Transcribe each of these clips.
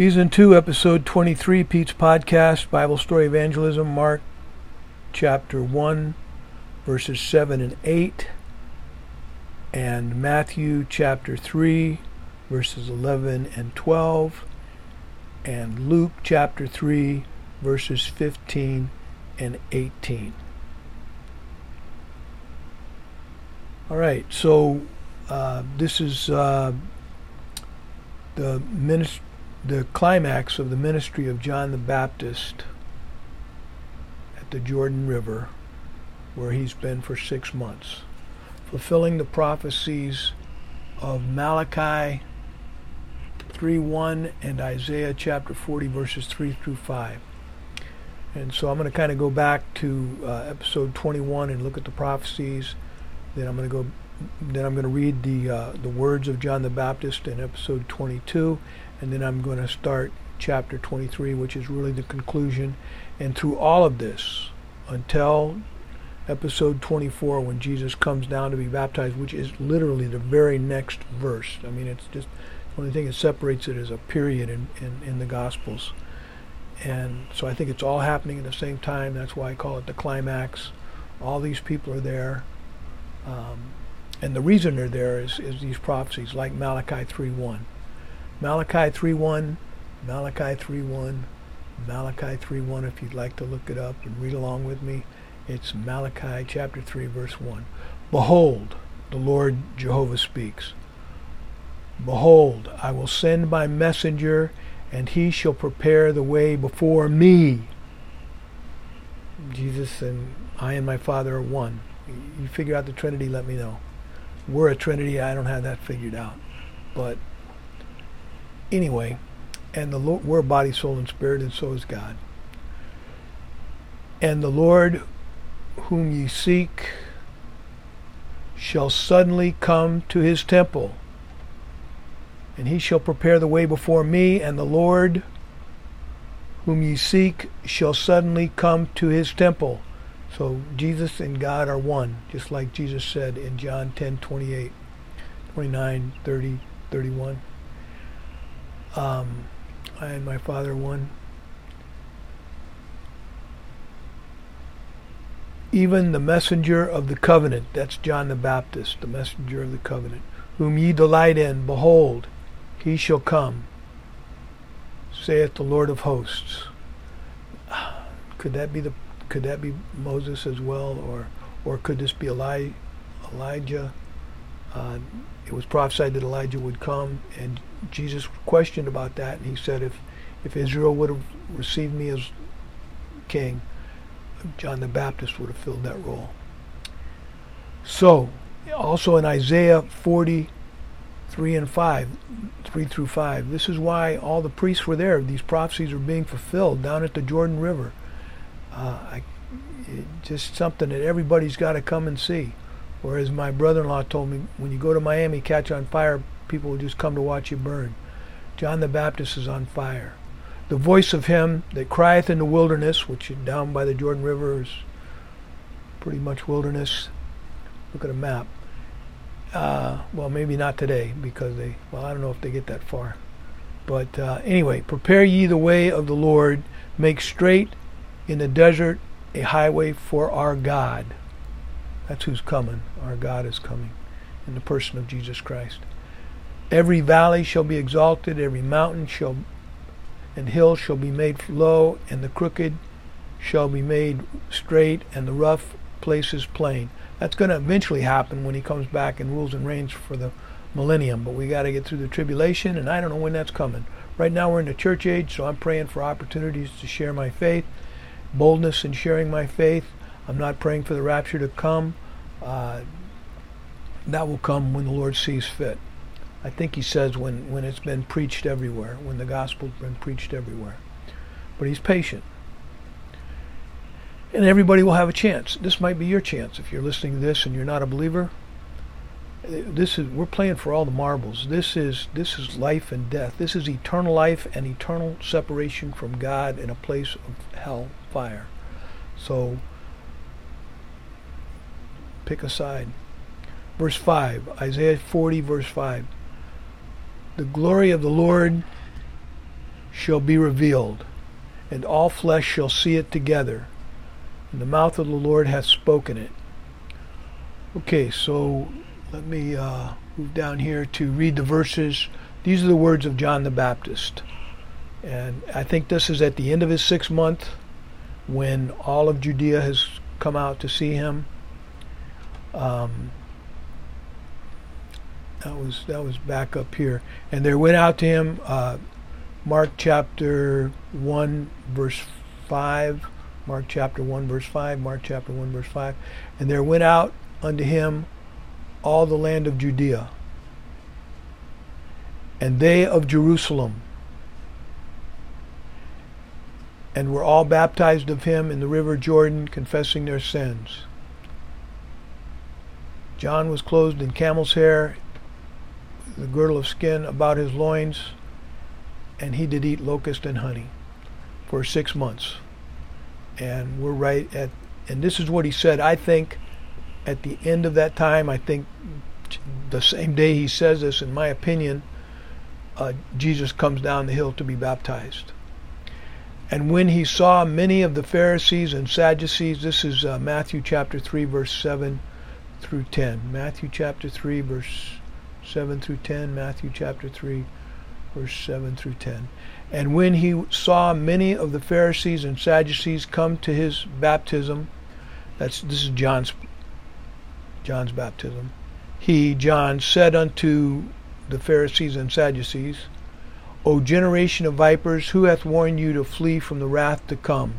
Season 2, Episode 23, Pete's Podcast, Bible Story Evangelism, Mark chapter 1, verses 7 and 8, and Matthew chapter 3, verses 11 and 12, and Luke chapter 3, verses 15 and 18. All right, so uh, this is uh, the ministry the climax of the ministry of John the Baptist at the Jordan River, where he's been for six months, fulfilling the prophecies of Malachi 3:1 and Isaiah chapter 40 verses 3 through 5. And so I'm going to kind of go back to uh, episode 21 and look at the prophecies. Then I'm going to go. Then I'm going to read the uh, the words of John the Baptist in episode 22, and then I'm going to start chapter 23, which is really the conclusion. And through all of this, until episode 24, when Jesus comes down to be baptized, which is literally the very next verse. I mean, it's just the only thing that separates it is a period in, in, in the Gospels. And so I think it's all happening at the same time. That's why I call it the climax. All these people are there. Um, and the reason they're there is, is these prophecies, like Malachi 3.1. Malachi 3.1, Malachi 3.1, Malachi 3.1 if you'd like to look it up and read along with me. It's Malachi chapter 3 verse 1. Behold, the Lord Jehovah speaks. Behold, I will send my messenger, and he shall prepare the way before me. Jesus and I and my Father are one. You figure out the Trinity, let me know. We're a Trinity, I don't have that figured out. But anyway, and the Lord, we're body, soul, and spirit, and so is God. And the Lord whom ye seek shall suddenly come to his temple, and he shall prepare the way before me, and the Lord whom ye seek shall suddenly come to his temple. So Jesus and God are one, just like Jesus said in John 10, 28, 29, 30, 31. Um, I and my father one. Even the messenger of the covenant, that's John the Baptist, the messenger of the covenant, whom ye delight in, behold, he shall come, saith the Lord of hosts. Could that be the could that be Moses as well, or or could this be Eli, Elijah? Uh, it was prophesied that Elijah would come, and Jesus questioned about that, and he said, if, if Israel would have received me as king, John the Baptist would have filled that role. So, also in Isaiah 43 and 5, 3 through 5, this is why all the priests were there. These prophecies are being fulfilled down at the Jordan River. Uh, I, just something that everybody's got to come and see. Whereas my brother-in-law told me, when you go to Miami, catch on fire, people will just come to watch you burn. John the Baptist is on fire. The voice of him that crieth in the wilderness, which down by the Jordan River is pretty much wilderness. Look at a map. Uh, well, maybe not today because they, well, I don't know if they get that far. But uh, anyway, prepare ye the way of the Lord, make straight in the desert a highway for our God. That's who's coming. Our God is coming in the person of Jesus Christ. Every valley shall be exalted, every mountain shall and hill shall be made low, and the crooked shall be made straight, and the rough places plain. That's going to eventually happen when he comes back and rules and reigns for the millennium. But we got to get through the tribulation, and I don't know when that's coming. Right now we're in the church age, so I'm praying for opportunities to share my faith, boldness in sharing my faith. I'm not praying for the rapture to come. Uh, that will come when the Lord sees fit. I think he says when, when it's been preached everywhere, when the gospel's been preached everywhere. But he's patient. And everybody will have a chance. This might be your chance. If you're listening to this and you're not a believer, this is we're playing for all the marbles. This is this is life and death. This is eternal life and eternal separation from God in a place of hell fire. So pick a side. Verse 5, Isaiah 40, verse 5 the glory of the Lord shall be revealed, and all flesh shall see it together. And the mouth of the Lord hath spoken it. Okay, so let me uh, move down here to read the verses. These are the words of John the Baptist. And I think this is at the end of his sixth month when all of Judea has come out to see him. Um, that was that was back up here, and there went out to him. Uh, Mark chapter one verse five. Mark chapter one verse five. Mark chapter one verse five, and there went out unto him all the land of Judea, and they of Jerusalem, and were all baptized of him in the river Jordan, confessing their sins. John was clothed in camel's hair, the girdle of skin about his loins, and he did eat locust and honey for six months. And we're right at, and this is what he said. I think at the end of that time, I think the same day he says this, in my opinion, uh, Jesus comes down the hill to be baptized. And when he saw many of the Pharisees and Sadducees, this is uh, Matthew chapter 3, verse 7 through 10. Matthew chapter 3, verse 7 through 10. Matthew chapter 3, verse 7 through 10. And when he saw many of the Pharisees and Sadducees come to his baptism, that's this is John's John's baptism. He, John, said unto the Pharisees and Sadducees, O generation of vipers, who hath warned you to flee from the wrath to come?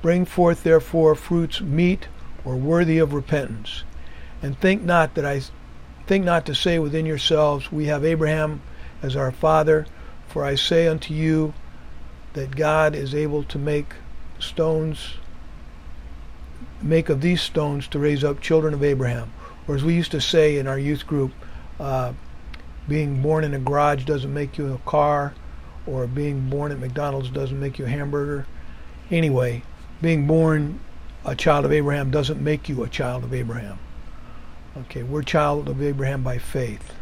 Bring forth therefore fruits meet or worthy of repentance. And think not that I think not to say within yourselves, We have Abraham as our father, for I say unto you that God is able to make stones make of these stones to raise up children of Abraham. Or as we used to say in our youth group, uh, being born in a garage doesn't make you a car, or being born at McDonald's doesn't make you a hamburger. Anyway, being born a child of Abraham doesn't make you a child of Abraham. Okay, we're child of Abraham by faith.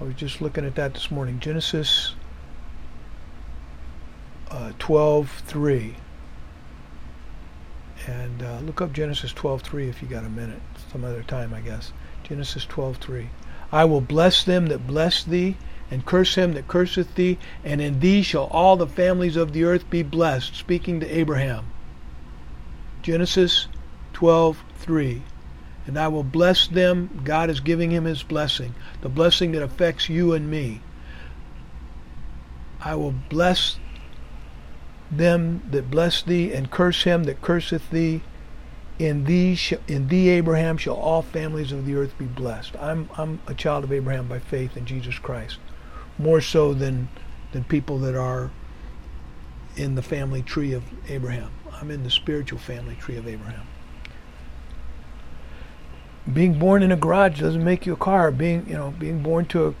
I was just looking at that this morning. Genesis uh, 12:3, and uh, look up Genesis 12:3 if you got a minute. Some other time, I guess. Genesis 12:3. I will bless them that bless thee, and curse him that curseth thee, and in thee shall all the families of the earth be blessed. Speaking to Abraham. Genesis 12:3 and I will bless them. God is giving him his blessing, the blessing that affects you and me. I will bless them that bless thee, and curse him that curseth thee. In thee, sh- in thee, Abraham, shall all families of the earth be blessed. I'm, I'm a child of Abraham by faith in Jesus Christ, more so than, than people that are in the family tree of Abraham. I'm in the spiritual family tree of Abraham being born in a garage doesn't make you a car. Being you know being born to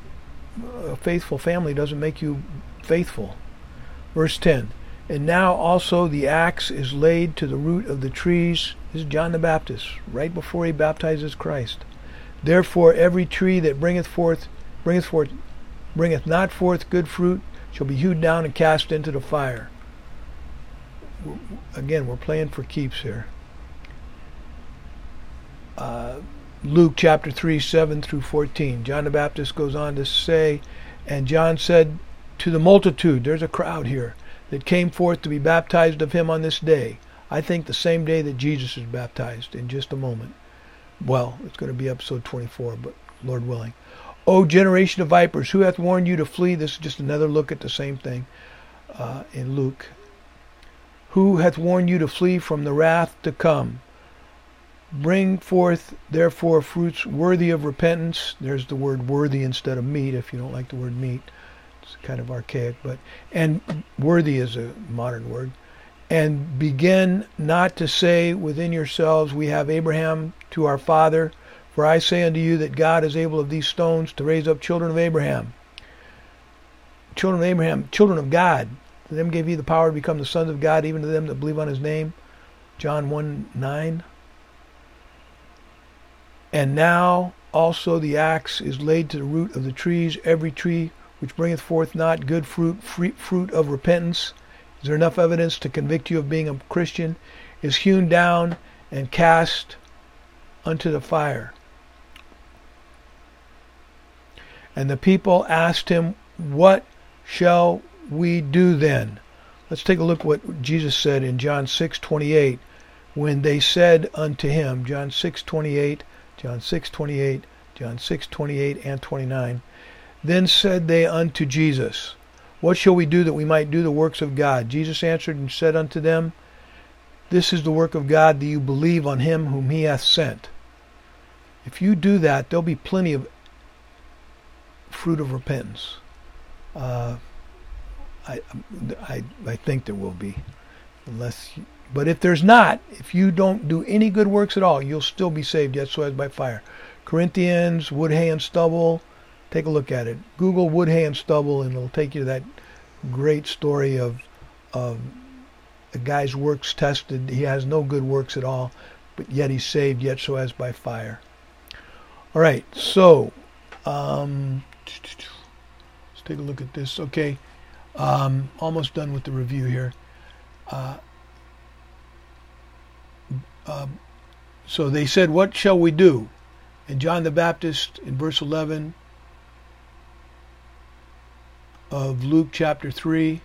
a, a faithful family doesn't make you faithful. Verse 10. And now also the axe is laid to the root of the trees. This is John the Baptist, right before he baptizes Christ. Therefore every tree that bringeth forth bringeth forth bringeth not forth good fruit shall be hewed down and cast into the fire. Again, we're playing for keeps here. Uh, Luke chapter 3, 7 through 14. John the Baptist goes on to say, And John said to the multitude, there's a crowd here, that came forth to be baptized of him on this day. I think the same day that Jesus is baptized in just a moment. Well, it's going to be episode 24, but Lord willing. O generation of vipers, who hath warned you to flee? This is just another look at the same thing uh, in Luke. Who hath warned you to flee from the wrath to come? Bring forth, therefore, fruits worthy of repentance. There's the word worthy instead of meat, if you don't like the word meat. It's kind of archaic, but, and worthy is a modern word. And begin not to say within yourselves, We have Abraham to our father. For I say unto you that God is able of these stones to raise up children of Abraham. Children of Abraham, children of God. To them gave he the power to become the sons of God, even to them that believe on his name. John 1 9. And now also the axe is laid to the root of the trees. Every tree which bringeth forth not good fruit, fruit of repentance? Is there enough evidence to convict you of being a Christian? Is hewn down and cast unto the fire. And the people asked him, What shall we do then? Let's take a look what Jesus said in John 6:28 when they said unto him, John 6:28, John 6:28, John 6:28 and 29. Then said they unto Jesus, What shall we do that we might do the works of God? Jesus answered and said unto them, This is the work of God, that you believe on him whom he hath sent. If you do that, there'll be plenty of fruit of repentance. Uh, I, I, I think there will be, unless. You, but if there's not, if you don't do any good works at all, you'll still be saved yet so as by fire. Corinthians, wood, hay, and stubble. Take a look at it. Google wood, hay, and stubble, and it'll take you to that great story of of a guy's works tested. He has no good works at all, but yet he's saved yet so as by fire. All right, so um, let's take a look at this. Okay, um, almost done with the review here. Uh, uh, so they said, What shall we do? And John the Baptist in verse 11 of Luke chapter 3,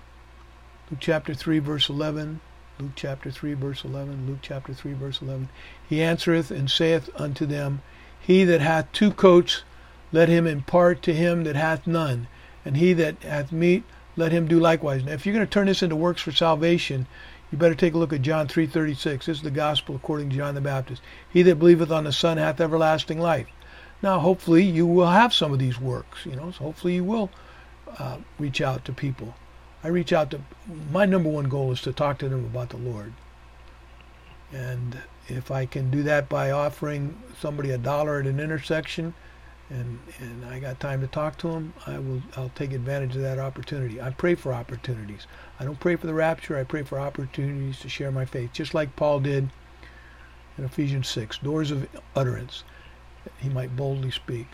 Luke chapter 3, verse 11, Luke chapter 3, verse 11, Luke chapter 3, verse 11, he answereth and saith unto them, he that hath two coats, let him impart to him that hath none, and he that hath meat, let him do likewise. Now, if you're going to turn this into works for salvation, you better take a look at John 3:36. This is the gospel according to John the Baptist. He that believeth on the Son hath everlasting life. Now, hopefully, you will have some of these works. You know, so hopefully, you will uh, reach out to people. I reach out to. My number one goal is to talk to them about the Lord. And if I can do that by offering somebody a dollar at an intersection and and I got time to talk to them, I will I'll take advantage of that opportunity. I pray for opportunities. I don't pray for the rapture, I pray for opportunities to share my faith, just like Paul did in Ephesians 6, doors of utterance, that he might boldly speak.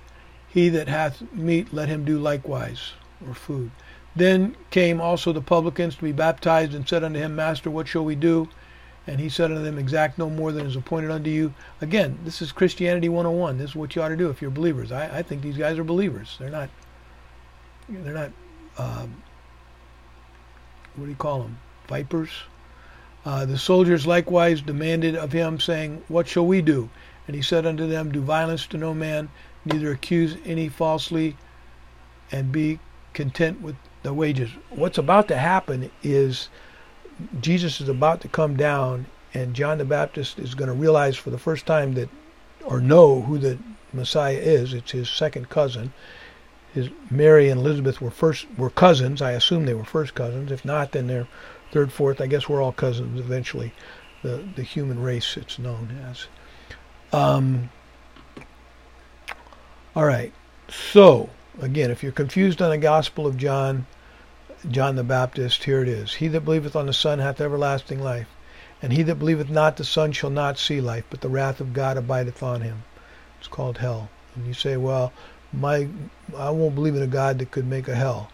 He that hath meat, let him do likewise, or food. Then came also the publicans to be baptized, and said unto him, Master, what shall we do? And he said unto them, Exact no more than is appointed unto you. Again, this is Christianity 101. This is what you ought to do if you're believers. I, I think these guys are believers. They're not, they're not, um, what do you call them? Vipers? Uh, the soldiers likewise demanded of him, saying, What shall we do? And he said unto them, Do violence to no man, neither accuse any falsely, and be content with the wages. What's about to happen is Jesus is about to come down, and John the Baptist is going to realize for the first time that, or know who the Messiah is. It's his second cousin. His Mary and Elizabeth were first were cousins. I assume they were first cousins. If not, then they're third, fourth. I guess we're all cousins eventually. The the human race it's known as. Um, all right. So again, if you're confused on the Gospel of John, John the Baptist, here it is. He that believeth on the Son hath everlasting life, and he that believeth not the Son shall not see life, but the wrath of God abideth on him. It's called hell. And you say, well, my I won't believe in a God that could make a hell.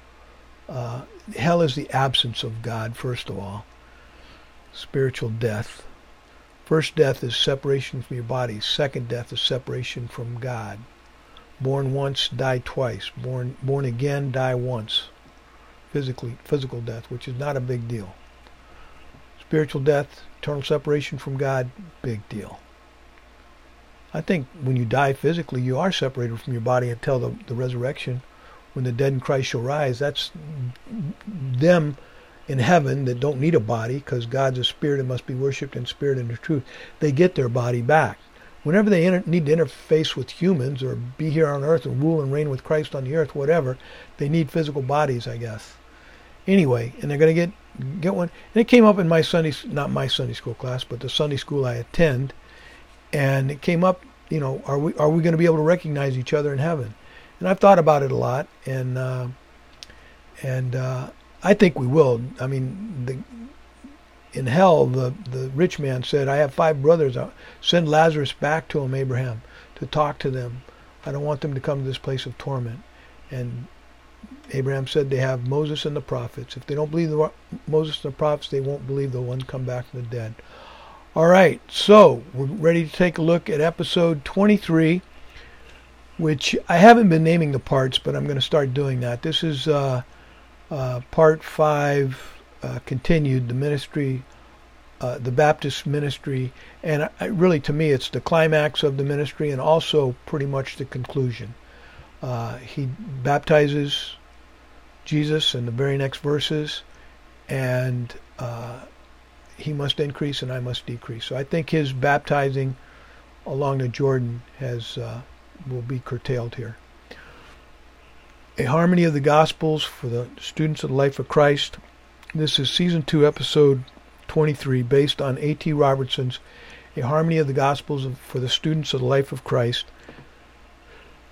Uh, hell is the absence of God, first of all. Spiritual death. First death is separation from your body. Second death is separation from God. Born once, die twice. Born born again, die once physically physical death, which is not a big deal. Spiritual death, eternal separation from God, big deal. I think when you die physically, you are separated from your body until the, the resurrection. When the dead in Christ shall rise, that's them in heaven that don't need a body because God's a spirit and must be worshipped in spirit and in truth. They get their body back. Whenever they inter- need to interface with humans or be here on earth and rule and reign with Christ on the earth, whatever, they need physical bodies, I guess anyway, and they're going to get get one. And it came up in my Sunday, not my Sunday school class, but the Sunday school I attend, and it came up. You know, are we are we going to be able to recognize each other in heaven? And I've thought about it a lot, and uh, and uh, I think we will. I mean, the, in hell, the the rich man said, "I have five brothers. I'll send Lazarus back to him, Abraham, to talk to them. I don't want them to come to this place of torment." And Abraham said they have Moses and the prophets. If they don't believe the Moses and the prophets, they won't believe the one come back from the dead. All right, so we're ready to take a look at episode 23, which I haven't been naming the parts, but I'm going to start doing that. This is uh, uh, part five, uh, continued the ministry, uh, the Baptist ministry, and I, really, to me, it's the climax of the ministry and also pretty much the conclusion. Uh, he baptizes Jesus in the very next verses, and uh, he must increase and I must decrease. So I think his baptizing along the Jordan has uh, will be curtailed here. A harmony of the Gospels for the students of the life of Christ. This is season two, episode 23, based on A.T. Robertson's A Harmony of the Gospels for the Students of the Life of Christ.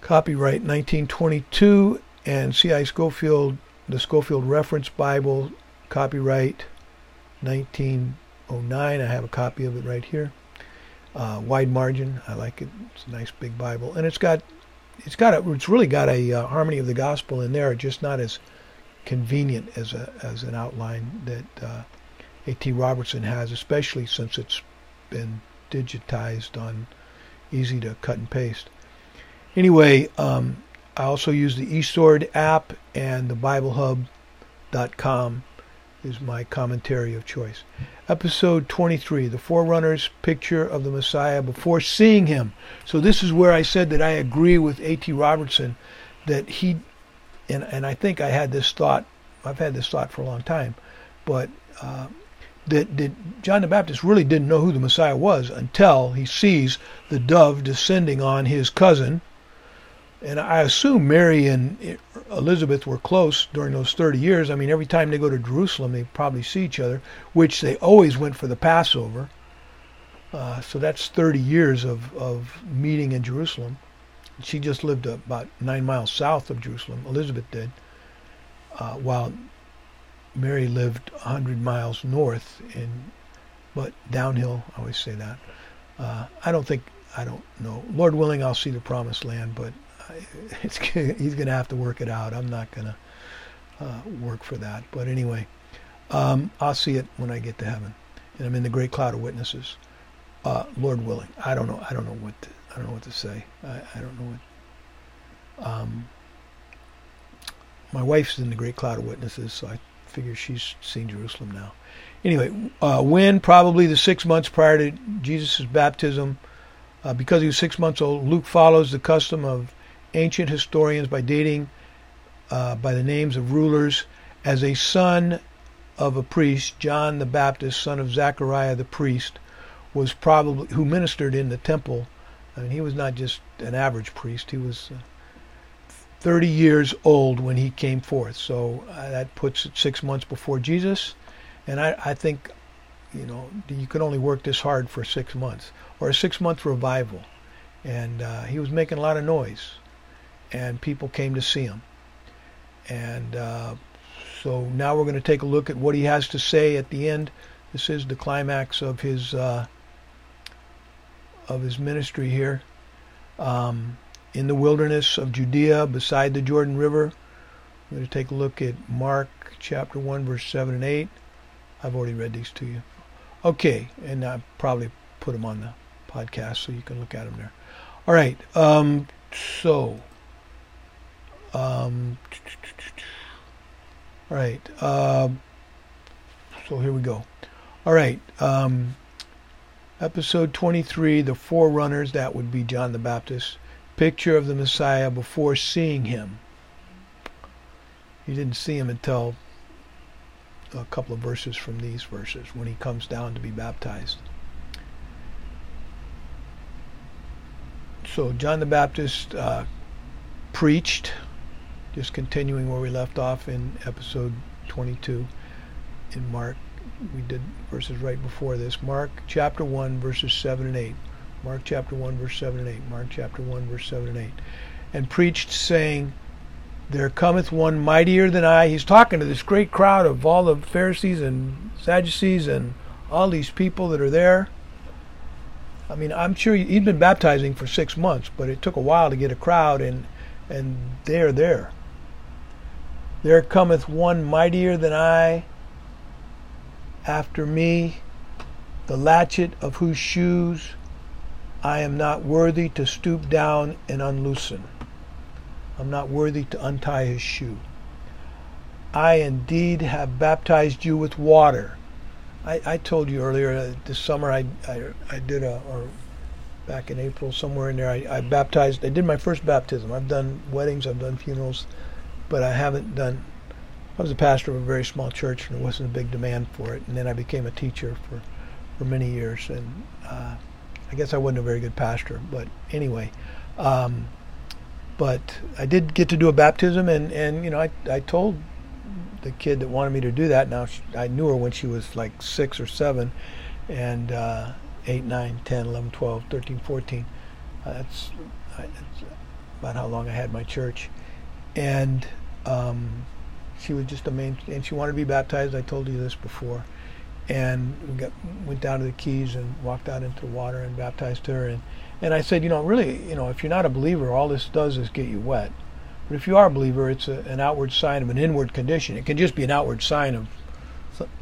Copyright 1922 and C.I. Scofield, the Scofield Reference Bible, copyright 1909. I have a copy of it right here. Uh, wide margin. I like it. It's a nice big Bible, and it's got it's got a, it's really got a uh, harmony of the gospel in there. Just not as convenient as a as an outline that uh, A.T. Robertson has, especially since it's been digitized on easy to cut and paste. Anyway, um, I also use the eSword app and the BibleHub.com is my commentary of choice. Episode 23, The Forerunner's Picture of the Messiah Before Seeing Him. So this is where I said that I agree with A.T. Robertson that he, and, and I think I had this thought, I've had this thought for a long time, but uh, that, that John the Baptist really didn't know who the Messiah was until he sees the dove descending on his cousin, and I assume Mary and Elizabeth were close during those 30 years. I mean, every time they go to Jerusalem, they probably see each other, which they always went for the Passover. Uh, so that's 30 years of, of meeting in Jerusalem. She just lived about nine miles south of Jerusalem. Elizabeth did, uh, while Mary lived 100 miles north in, but downhill. I always say that. Uh, I don't think I don't know. Lord willing, I'll see the promised land, but it's he's going to have to work it out. I'm not going to uh, work for that. But anyway, um, I'll see it when I get to heaven, and I'm in the great cloud of witnesses. Uh, Lord willing, I don't know. I don't know what to, I don't know what to say. I, I don't know what. Um, my wife's in the great cloud of witnesses, so I figure she's seen Jerusalem now. Anyway, uh, when probably the six months prior to Jesus' baptism, uh, because he was six months old, Luke follows the custom of ancient historians by dating uh, by the names of rulers as a son of a priest, John the Baptist, son of Zechariah the priest, was probably who ministered in the temple. I mean, he was not just an average priest; he was uh, 30 years old when he came forth. So uh, that puts it six months before Jesus, and I, I think, you know, you can only work this hard for six months or a six-month revival, and uh, he was making a lot of noise and people came to see him. And uh, so now we're going to take a look at what he has to say at the end. This is the climax of his uh, of his ministry here. Um, in the wilderness of Judea, beside the Jordan River, we're going to take a look at Mark chapter 1, verse 7 and 8. I've already read these to you. Okay, and I probably put them on the podcast so you can look at them there. All right, um, so um, all right. Um, so here we go. All right. Um, episode 23, The Forerunners, that would be John the Baptist. Picture of the Messiah before seeing him. He didn't see him until a couple of verses from these verses when he comes down to be baptized. So John the Baptist uh, preached just continuing where we left off in episode 22 in Mark. We did verses right before this. Mark chapter 1, verses 7 and 8. Mark chapter 1, verse 7 and 8. Mark chapter 1, verse 7 and 8. And preached, saying, There cometh one mightier than I. He's talking to this great crowd of all the Pharisees and Sadducees and all these people that are there. I mean, I'm sure he'd been baptizing for six months, but it took a while to get a crowd, and and they're there There cometh one mightier than I after me, the latchet of whose shoes I am not worthy to stoop down and unloosen. I'm not worthy to untie his shoe. I indeed have baptized you with water. I, I told you earlier uh, this summer I, I, I did a, or back in April, somewhere in there, I, I baptized, I did my first baptism. I've done weddings, I've done funerals, but I haven't done, I was a pastor of a very small church and there wasn't a big demand for it. And then I became a teacher for, for many years. And uh, I guess I wasn't a very good pastor, but anyway. Um, but I did get to do a baptism, and, and you know, I, I told the kid that wanted me to do that. Now, she, I knew her when she was like six or seven, and uh, 8, 9, 10, 11, 12, 13, 14. Uh, that's, that's, about how long I had my church. And um, she was just a main, and she wanted to be baptized. I told you this before. And we got, went down to the Keys and walked out into the water and baptized her. And, and I said, you know, really, you know, if you're not a believer, all this does is get you wet. But if you are a believer, it's a, an outward sign of an inward condition. It can just be an outward sign of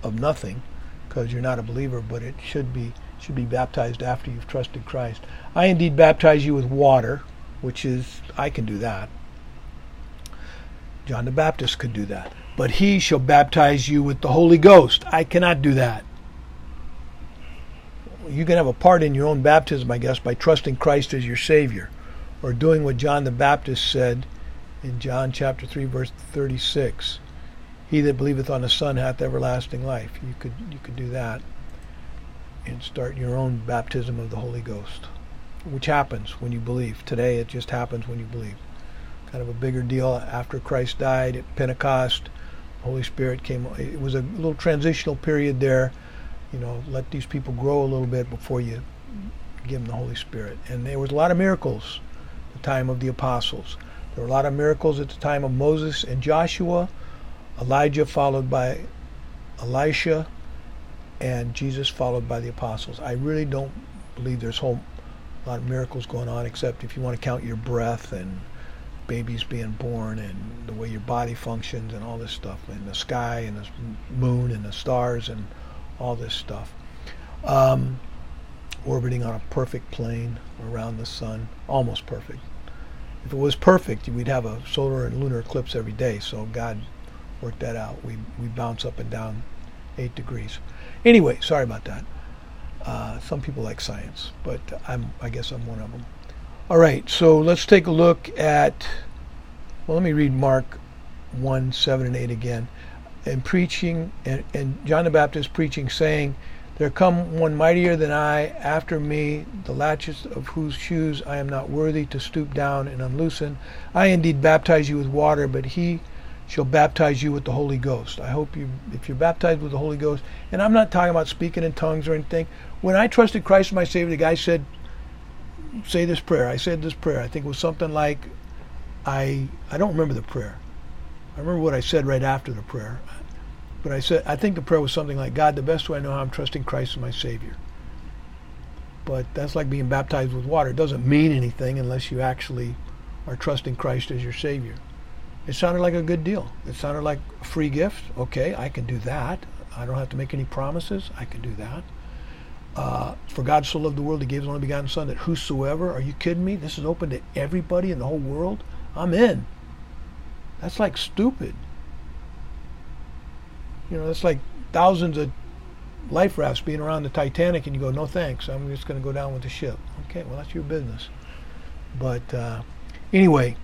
of nothing because you're not a believer, but it should be should be baptized after you've trusted Christ. I indeed baptize you with water, which is, I can do that. John the Baptist could do that. But he shall baptize you with the Holy Ghost. I cannot do that. You can have a part in your own baptism, I guess, by trusting Christ as your Savior, or doing what John the Baptist said in John chapter 3, verse 36. He that believeth on the Son hath everlasting life. You could you could do that and start your own baptism of the Holy Ghost, which happens when you believe. Today it just happens when you believe. Kind of a bigger deal after Christ died at Pentecost. Holy Spirit came. It was a little transitional period there. You know, let these people grow a little bit before you give them the Holy Spirit. And there was a lot of miracles the time of the apostles. There were a lot of miracles at the time of Moses and Joshua. Elijah followed by Elisha and Jesus followed by the apostles. I really don't believe there's a whole lot of miracles going on, except if you want to count your breath and babies being born and the way your body functions and all this stuff, and the sky and the moon and the stars and all this stuff. Um, orbiting on a perfect plane around the sun, almost perfect. If it was perfect, we'd have a solar and lunar eclipse every day. So God worked that out. We we bounce up and down eight degrees. Anyway, sorry about that. Uh, some people like science, but I'm, I guess I'm one of them. All right, so let's take a look at, well, let me read Mark 1, 7 and 8 again. And preaching, and, and John the Baptist preaching, saying, There come one mightier than I after me, the latches of whose shoes I am not worthy to stoop down and unloosen. I indeed baptize you with water, but he shall baptize you with the Holy Ghost. I hope you, if you're baptized with the Holy Ghost, and I'm not talking about speaking in tongues or anything. When I trusted Christ my Savior, the guy said, say this prayer. I said this prayer. I think it was something like, I, I don't remember the prayer. I remember what I said right after the prayer. But I said, I think the prayer was something like, God, the best way I know how I'm trusting Christ as my Savior. But that's like being baptized with water. It doesn't mean anything unless you actually are trusting Christ as your Savior. It sounded like a good deal. It sounded like a free gift. Okay, I can do that. I don't have to make any promises. I can do that. Uh, for God so loved the world, He gave His only begotten Son, that whosoever, are you kidding me? This is open to everybody in the whole world. I'm in. That's like stupid. You know, that's like thousands of life rafts being around the Titanic, and you go, no thanks. I'm just going to go down with the ship. Okay, well that's your business. But uh, anyway.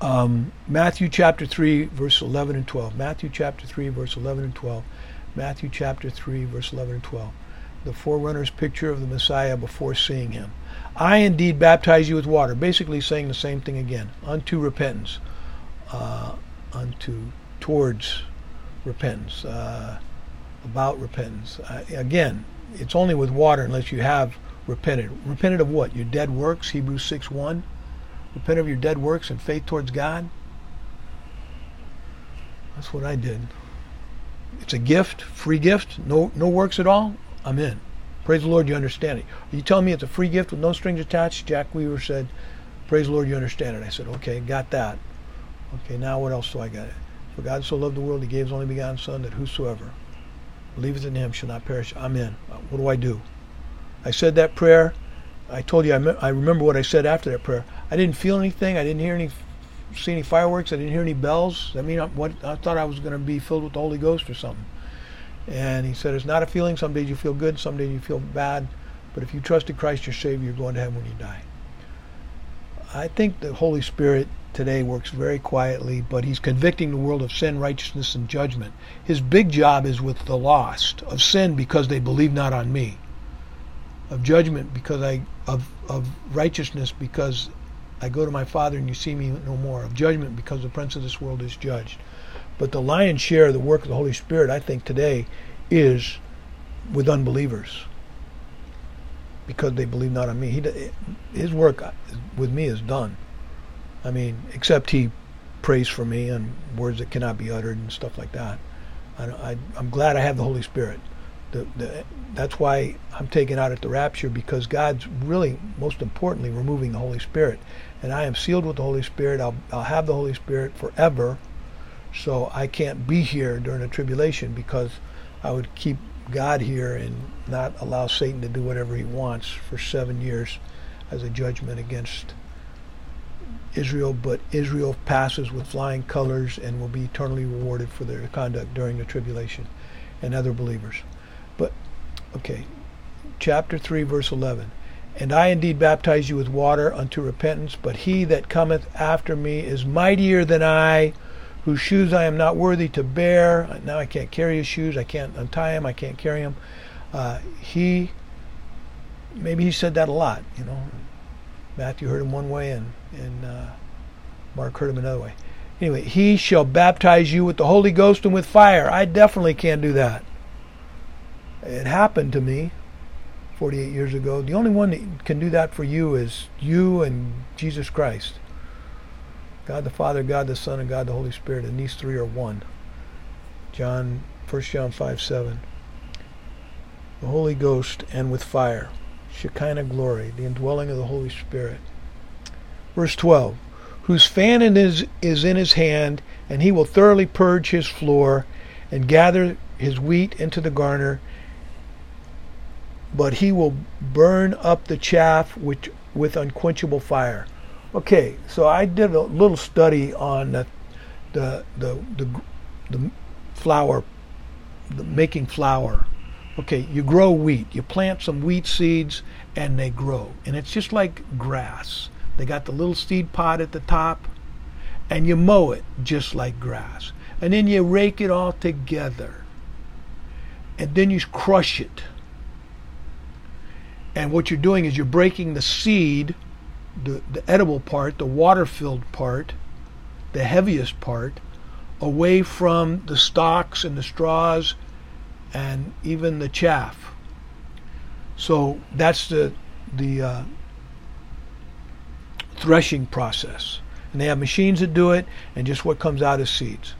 Um, Matthew chapter 3, verse 11 and 12. Matthew chapter 3, verse 11 and 12. Matthew chapter 3, verse 11 and 12. The forerunner's picture of the Messiah before seeing him. I indeed baptize you with water. Basically saying the same thing again. Unto repentance. Uh, unto, towards repentance. Uh, about repentance. Uh, again, it's only with water unless you have repented. Repented of what? Your dead works, Hebrews 6 1 repent of your dead works and faith towards God. That's what I did. It's a gift, free gift, no no works at all. I'm in. Praise the Lord, you understand it. You telling me it's a free gift with no strings attached? Jack Weaver said, Praise the Lord, you understand it. I said, Okay, got that. Okay, now what else do I got? For God so loved the world, he gave his only begotten Son, that whosoever believeth in him shall not perish. I'm in. Uh, what do I do? I said that prayer. I told you I, me- I remember what I said after that prayer. I didn't feel anything. I didn't hear any, see any fireworks. I didn't hear any bells. I mean, what I thought I was going to be filled with the Holy Ghost or something. And he said, it's not a feeling. Some days you feel good, some days you feel bad. But if you trusted Christ your Savior, you're going to heaven when you die. I think the Holy Spirit today works very quietly, but he's convicting the world of sin, righteousness, and judgment. His big job is with the lost, of sin because they believe not on me, of judgment because I of of righteousness because I go to my Father and you see me no more, of judgment because the prince of this world is judged. But the lion's share of the work of the Holy Spirit, I think, today is with unbelievers because they believe not on me. He, his work uh, with me is done. I mean, except he prays for me and words that cannot be uttered and stuff like that. I, am glad I have the Holy Spirit. The, the, that's why I'm taken out at the rapture because God's really, most importantly, removing the Holy Spirit. And I am sealed with the Holy Spirit. I'll, I'll have the Holy Spirit forever. So I can't be here during the tribulation because I would keep God here and not allow Satan to do whatever he wants for seven years as a judgment against Israel, but Israel passes with flying colors and will be eternally rewarded for their conduct during the tribulation and other believers. Okay, chapter 3, verse 11. And I indeed baptize you with water unto repentance, but he that cometh after me is mightier than I, whose shoes I am not worthy to bear. Now I can't carry his shoes, I can't untie him, I can't carry him. Uh, he, maybe he said that a lot, you know. Matthew heard him one way and and uh, Mark heard him another way. Anyway, he shall baptize you with the Holy Ghost and with fire. I definitely can't do that. It happened to me 48 years ago. The only one that can do that for you is you and Jesus Christ. God the Father, God the Son, and God the Holy Spirit, and these three are one. John, 1 John 5, 7. The Holy Ghost and with fire. Shekinah glory, the indwelling of the Holy Spirit. Verse 12 Whose fan is, is in his hand, and he will thoroughly purge his floor and gather his wheat into the garner, but he will burn up the chaff which, with unquenchable fire. Okay, so I did a little study on the the the the, the flour, the making flour. Okay, you grow wheat. You plant some wheat seeds, and they grow, and it's just like grass. They got the little seed pod at the top, and you mow it just like grass. And then you rake it all together. And then you crush it. And what you're doing is you're breaking the seed, the, the edible part, the water filled part, the heaviest part, away from the stalks and the straws and even the chaff. So that's the the uh, threshing process. And they have machines that do it, and just what comes out is seeds.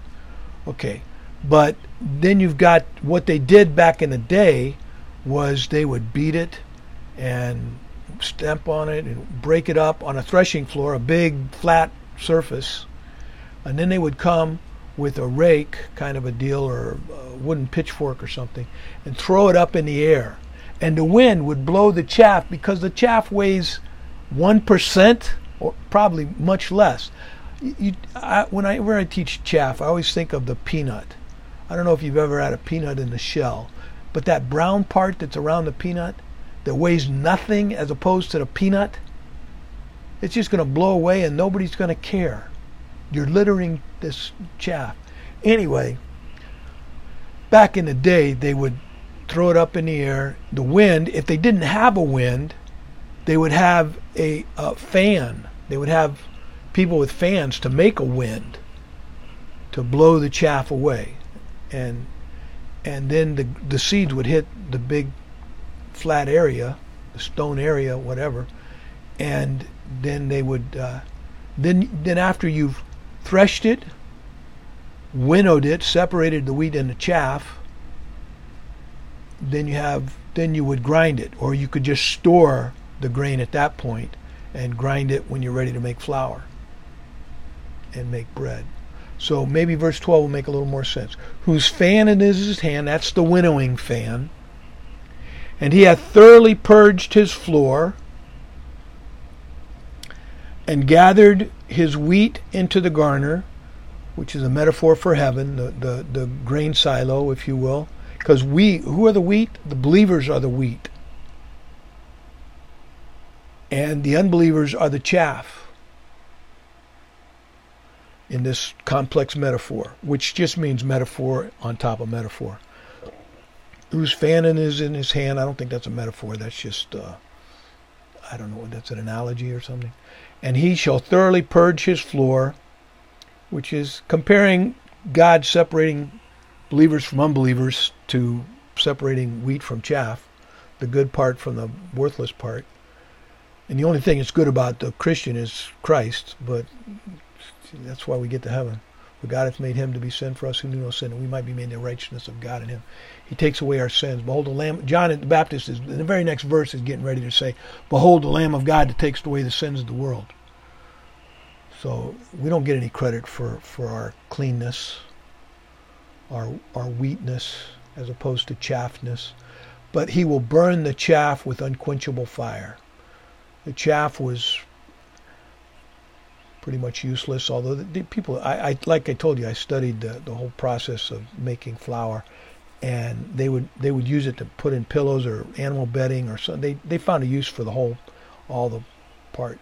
Okay. But then you've got what they did back in the day was they would beat it and stamp on it and break it up on a threshing floor, a big flat surface. And then they would come with a rake kind of a deal or a wooden pitchfork or something and throw it up in the air. And the wind would blow the chaff because the chaff weighs 1% or probably much less. You, when I, whenever I teach chaff, I always think of the peanut. I don't know if you've ever had a peanut in the shell, but that brown part that's around the peanut that weighs nothing as opposed to the peanut, it's just going to blow away and nobody's going to care. You're littering this chaff. Anyway, back in the day, they would throw it up in the air. The wind, if they didn't have a wind, they would have a, a fan they would have people with fans to make a wind to blow the chaff away, and and then the the seeds would hit the big flat area, the stone area, whatever, and then they would uh, then then after you've threshed it, winnowed it, separated the wheat and the chaff, then you have then you would grind it, or you could just store the grain at that point and grind it when you're ready to make flour. and make bread. So maybe verse 12 will make a little more sense. Whose fan it is his hand, that's the winnowing fan. And he hath thoroughly purged his floor, and gathered his wheat into the garner, which is a metaphor for heaven, the, the, the grain silo, if you will. Because we, who are the wheat? The believers are the wheat. And the unbelievers are the chaff in this complex metaphor, which just means metaphor on top of metaphor. Whose fan is in his hand? I don't think that's a metaphor. That's just, uh, I don't know, that's an analogy or something. And he shall thoroughly purge his floor, which is comparing God separating believers from unbelievers to separating wheat from chaff, the good part from the worthless part. And the only thing that's good about the Christian is Christ, but that's why we get to heaven. For God hath made him to be sin for us who knew no sin, that we might be made the righteousness of God in him. He takes away our sins. Behold the Lamb. John the Baptist is in the very next verse is getting ready to say, "Behold the Lamb of God that takes away the sins of the world." So we don't get any credit for for our cleanness, our our wheatness, as opposed to chaffness. But He will burn the chaff with unquenchable fire. The chaff was pretty much useless. Although the, people, I, I, like I told you, I studied the, the whole process of making flour, and they would they would use it to put in pillows or animal bedding or something. They they found a use for the whole, all the part,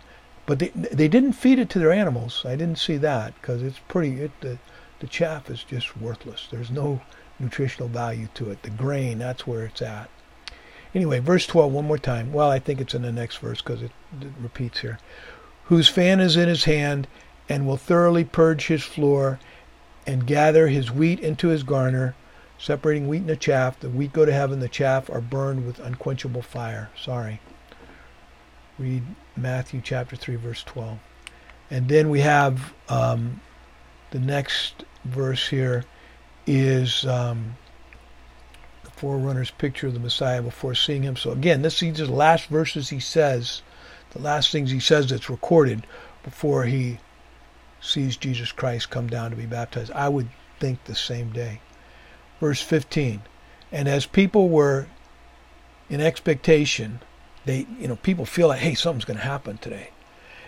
but they they didn't feed it to their animals. I didn't see that because it's pretty. It the the chaff is just worthless. There's no nutritional value to it. The grain, that's where it's at. Anyway, verse 12, one more time. Well, I think it's in the next verse because it, it repeats here whose fan is in his hand, and will thoroughly purge his floor, and gather his wheat into his garner, separating wheat and the chaff. The wheat go to heaven, the chaff are burned with unquenchable fire. Sorry. Read Matthew chapter 3, verse 12. And then we have um, the next verse here is um, the forerunner's picture of the Messiah before seeing him. So again, this are the last verses he says the last things he says that's recorded before he sees Jesus Christ come down to be baptized. I would think the same day. Verse 15. And as people were in expectation, they, you know, people feel like, hey, something's going to happen today.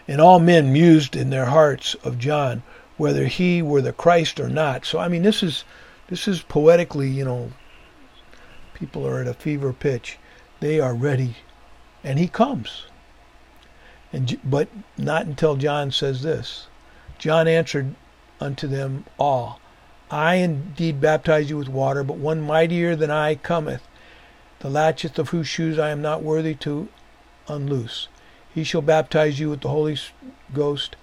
And all men mused in their hearts of John whether he were the Christ or not. So I mean, this is this is poetically, you know, people are at a fever pitch. They are ready, and he comes. And, but not until John says this. John answered unto them all, I indeed baptize you with water, but one mightier than I cometh, the latchet of whose shoes I am not worthy to unloose. He shall baptize you with the Holy Ghost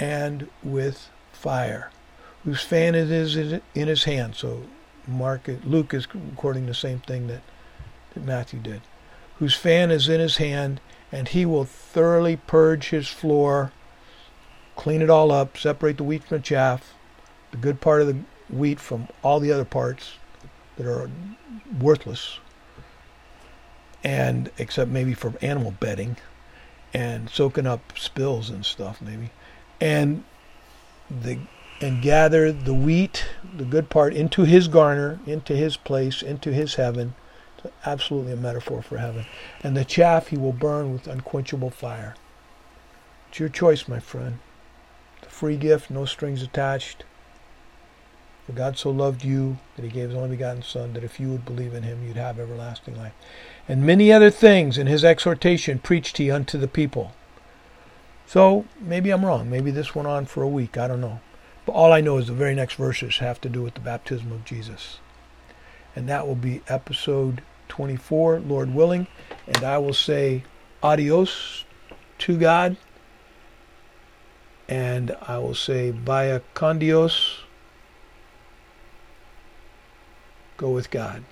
and with fire, whose fan it is in his hand. So Mark, Luke is recording the same thing that, that Matthew did. Whose fan is in his hand, and he will thoroughly purge his floor, clean it all up, separate the wheat from the chaff, the good part of the wheat from all the other parts that are worthless, and except maybe for animal bedding and soaking up spills and stuff maybe, and the and gather the wheat, the good part, into his garner, into his place, into his heaven, absolutely a metaphor for heaven. And the chaff he will burn with unquenchable fire. It's your choice, my friend. The free gift, no strings attached. For God so loved you that he gave his only begotten Son, that if you would believe in him, you'd have everlasting life. And many other things in his exhortation preached he unto the people. So maybe I'm wrong. Maybe this went on for a week. I don't know. But all I know is the very next verses have to do with the baptism of Jesus. And that will be episode 24, Lord willing. And I will say adios to God. And I will say via con Dios. Go with God.